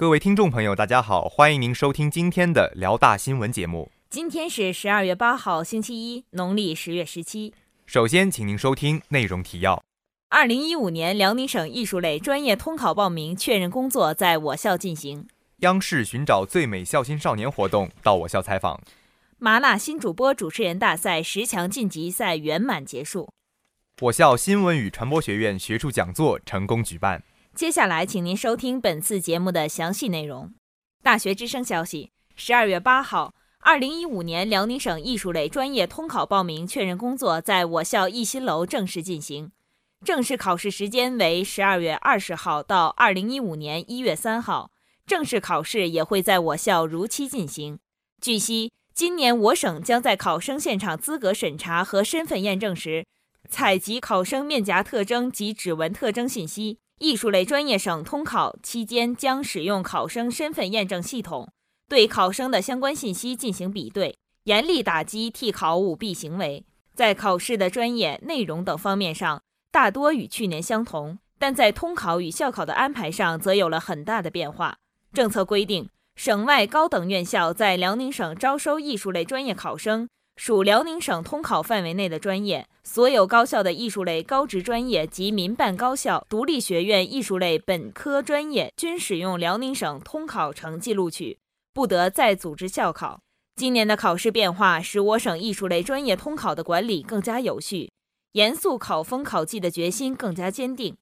各位听众朋友，大家好，欢迎您收听今天的辽大新闻节目。今天是十二月八号，星期一，农历十月十七。首先，请您收听内容提要：二零一五年辽宁省艺术类专业通考报名确认工作在我校进行。央视寻找最美孝心少年活动到我校采访。麻辣新主播主持人大赛十强晋级赛圆满结束。我校新闻与传播学院学术讲座成功举办。接下来，请您收听本次节目的详细内容。大学之声消息：十二月八号，二零一五年辽宁省艺术类专业通考报名确认工作在我校艺新楼正式进行。正式考试时间为十二月二十号到二零一五年一月三号。正式考试也会在我校如期进行。据悉，今年我省将在考生现场资格审查和身份验证时，采集考生面颊特征及指纹特征信息。艺术类专业省通考期间，将使用考生身份验证系统，对考生的相关信息进行比对，严厉打击替考舞弊行为。在考试的专业内容等方面上，大多与去年相同，但在通考与校考的安排上，则有了很大的变化。政策规定，省外高等院校在辽宁省招收艺术类专业考生。属辽宁省通考范围内的专业，所有高校的艺术类高职专业及民办高校、独立学院艺术类本科专业均使用辽宁省通考成绩录取，不得再组织校考。今年的考试变化使我省艺术类专业通考的管理更加有序，严肃考风考纪的决心更加坚定，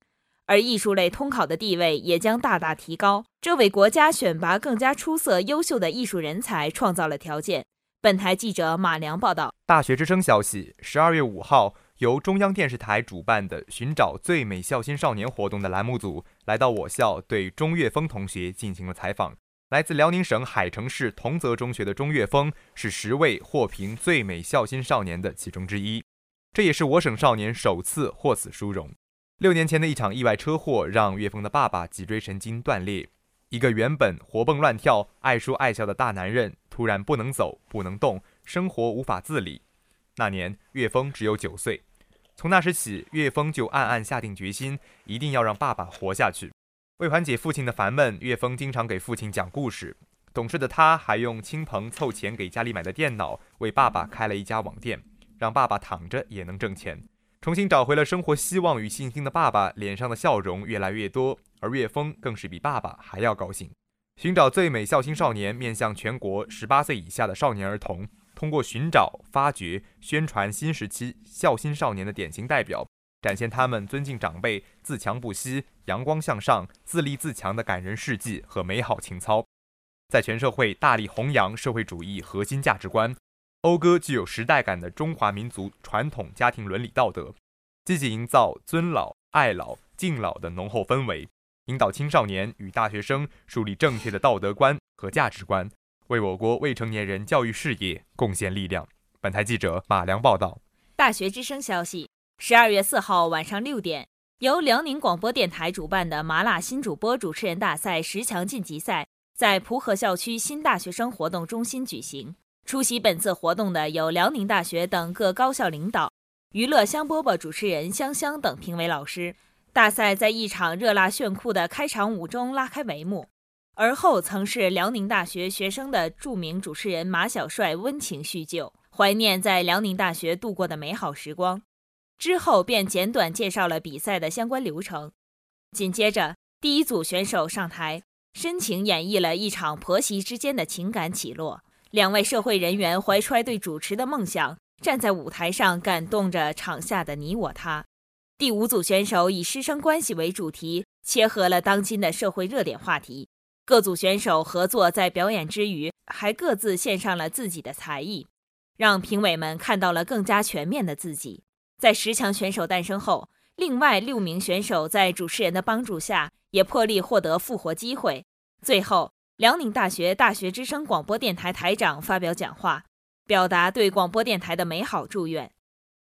而艺术类通考的地位也将大大提高，这为国家选拔更加出色、优秀的艺术人才创造了条件。本台记者马良报道。大学之声消息：十二月五号，由中央电视台主办的“寻找最美孝心少年”活动的栏目组来到我校，对钟岳峰同学进行了采访。来自辽宁省海城市同泽中学的钟岳峰是十位获评最美孝心少年的其中之一，这也是我省少年首次获此殊荣。六年前的一场意外车祸让岳峰的爸爸脊椎神经断裂。一个原本活蹦乱跳、爱说爱笑的大男人，突然不能走、不能动，生活无法自理。那年，岳峰只有九岁。从那时起，岳峰就暗暗下定决心，一定要让爸爸活下去。为缓解父亲的烦闷，岳峰经常给父亲讲故事。懂事的他，还用亲朋凑钱给家里买的电脑，为爸爸开了一家网店，让爸爸躺着也能挣钱。重新找回了生活希望与信心的爸爸，脸上的笑容越来越多。而岳峰更是比爸爸还要高兴。寻找最美孝心少年，面向全国十八岁以下的少年儿童，通过寻找、发掘、宣传新时期孝心少年的典型代表，展现他们尊敬长辈、自强不息、阳光向上、自立自强的感人事迹和美好情操，在全社会大力弘扬社会主义核心价值观，讴歌具有时代感的中华民族传统家庭伦理道德，积极营造尊老、爱老、敬老的浓厚氛围。引导青少年与大学生树立正确的道德观和价值观，为我国未成年人教育事业贡献力量。本台记者马良报道。大学之声消息：十二月四号晚上六点，由辽宁广播电台主办的麻辣新主播主持人大赛十强晋级赛在蒲河校区新大学生活动中心举行。出席本次活动的有辽宁大学等各高校领导、娱乐香饽饽主持人香香等评委老师。大赛在一场热辣炫酷的开场舞中拉开帷幕，而后曾是辽宁大学学生的著名主持人马小帅温情叙旧，怀念在辽宁大学度过的美好时光。之后便简短介绍了比赛的相关流程。紧接着，第一组选手上台，深情演绎了一场婆媳之间的情感起落。两位社会人员怀揣对主持的梦想，站在舞台上感动着场下的你我他。第五组选手以师生关系为主题，切合了当今的社会热点话题。各组选手合作在表演之余，还各自献上了自己的才艺，让评委们看到了更加全面的自己。在十强选手诞生后，另外六名选手在主持人的帮助下，也破例获得复活机会。最后，辽宁大学大学之声广播电台台长发表讲话，表达对广播电台的美好祝愿。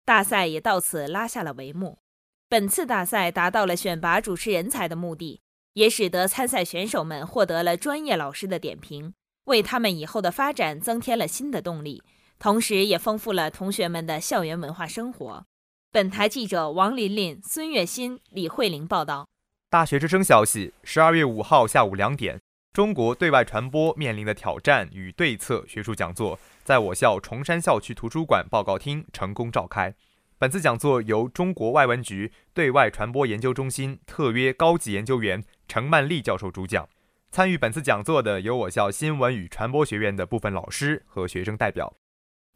大赛也到此拉下了帷幕。本次大赛达到了选拔主持人才的目的，也使得参赛选手们获得了专业老师的点评，为他们以后的发展增添了新的动力，同时也丰富了同学们的校园文化生活。本台记者王琳琳、孙月新、李慧玲报道。大学之声消息：十二月五号下午两点，中国对外传播面临的挑战与对策学术讲座在我校崇山校区图书馆报告厅成功召开。本次讲座由中国外文局对外传播研究中心特约高级研究员程曼丽教授主讲。参与本次讲座的有我校新闻与传播学院的部分老师和学生代表。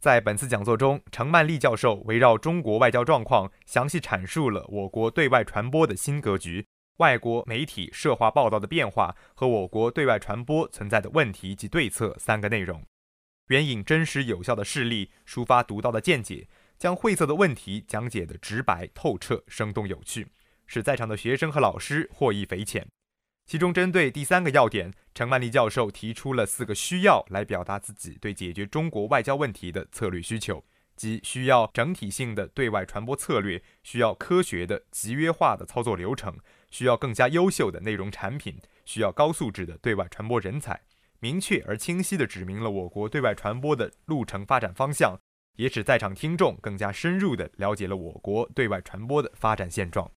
在本次讲座中，程曼丽教授围绕中国外交状况，详细阐述了我国对外传播的新格局。外国媒体涉华报道的变化和我国对外传播存在的问题及对策三个内容，援引真实有效的事例，抒发独到的见解，将晦涩的问题讲解得直白透彻、生动有趣，使在场的学生和老师获益匪浅。其中，针对第三个要点，陈曼丽教授提出了四个需要来表达自己对解决中国外交问题的策略需求。即需要整体性的对外传播策略，需要科学的集约化的操作流程，需要更加优秀的内容产品，需要高素质的对外传播人才。明确而清晰地指明了我国对外传播的路程发展方向，也使在场听众更加深入地了解了我国对外传播的发展现状。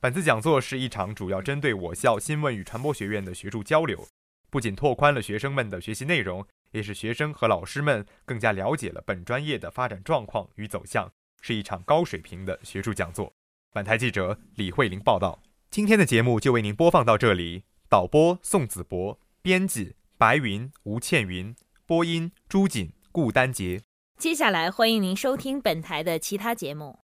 本次讲座是一场主要针对我校新闻与传播学院的学术交流，不仅拓宽了学生们的学习内容。也使学生和老师们更加了解了本专业的发展状况与走向，是一场高水平的学术讲座。本台记者李慧玲报道。今天的节目就为您播放到这里。导播宋子博，编辑白云、吴倩云，播音朱瑾、顾丹杰。接下来欢迎您收听本台的其他节目。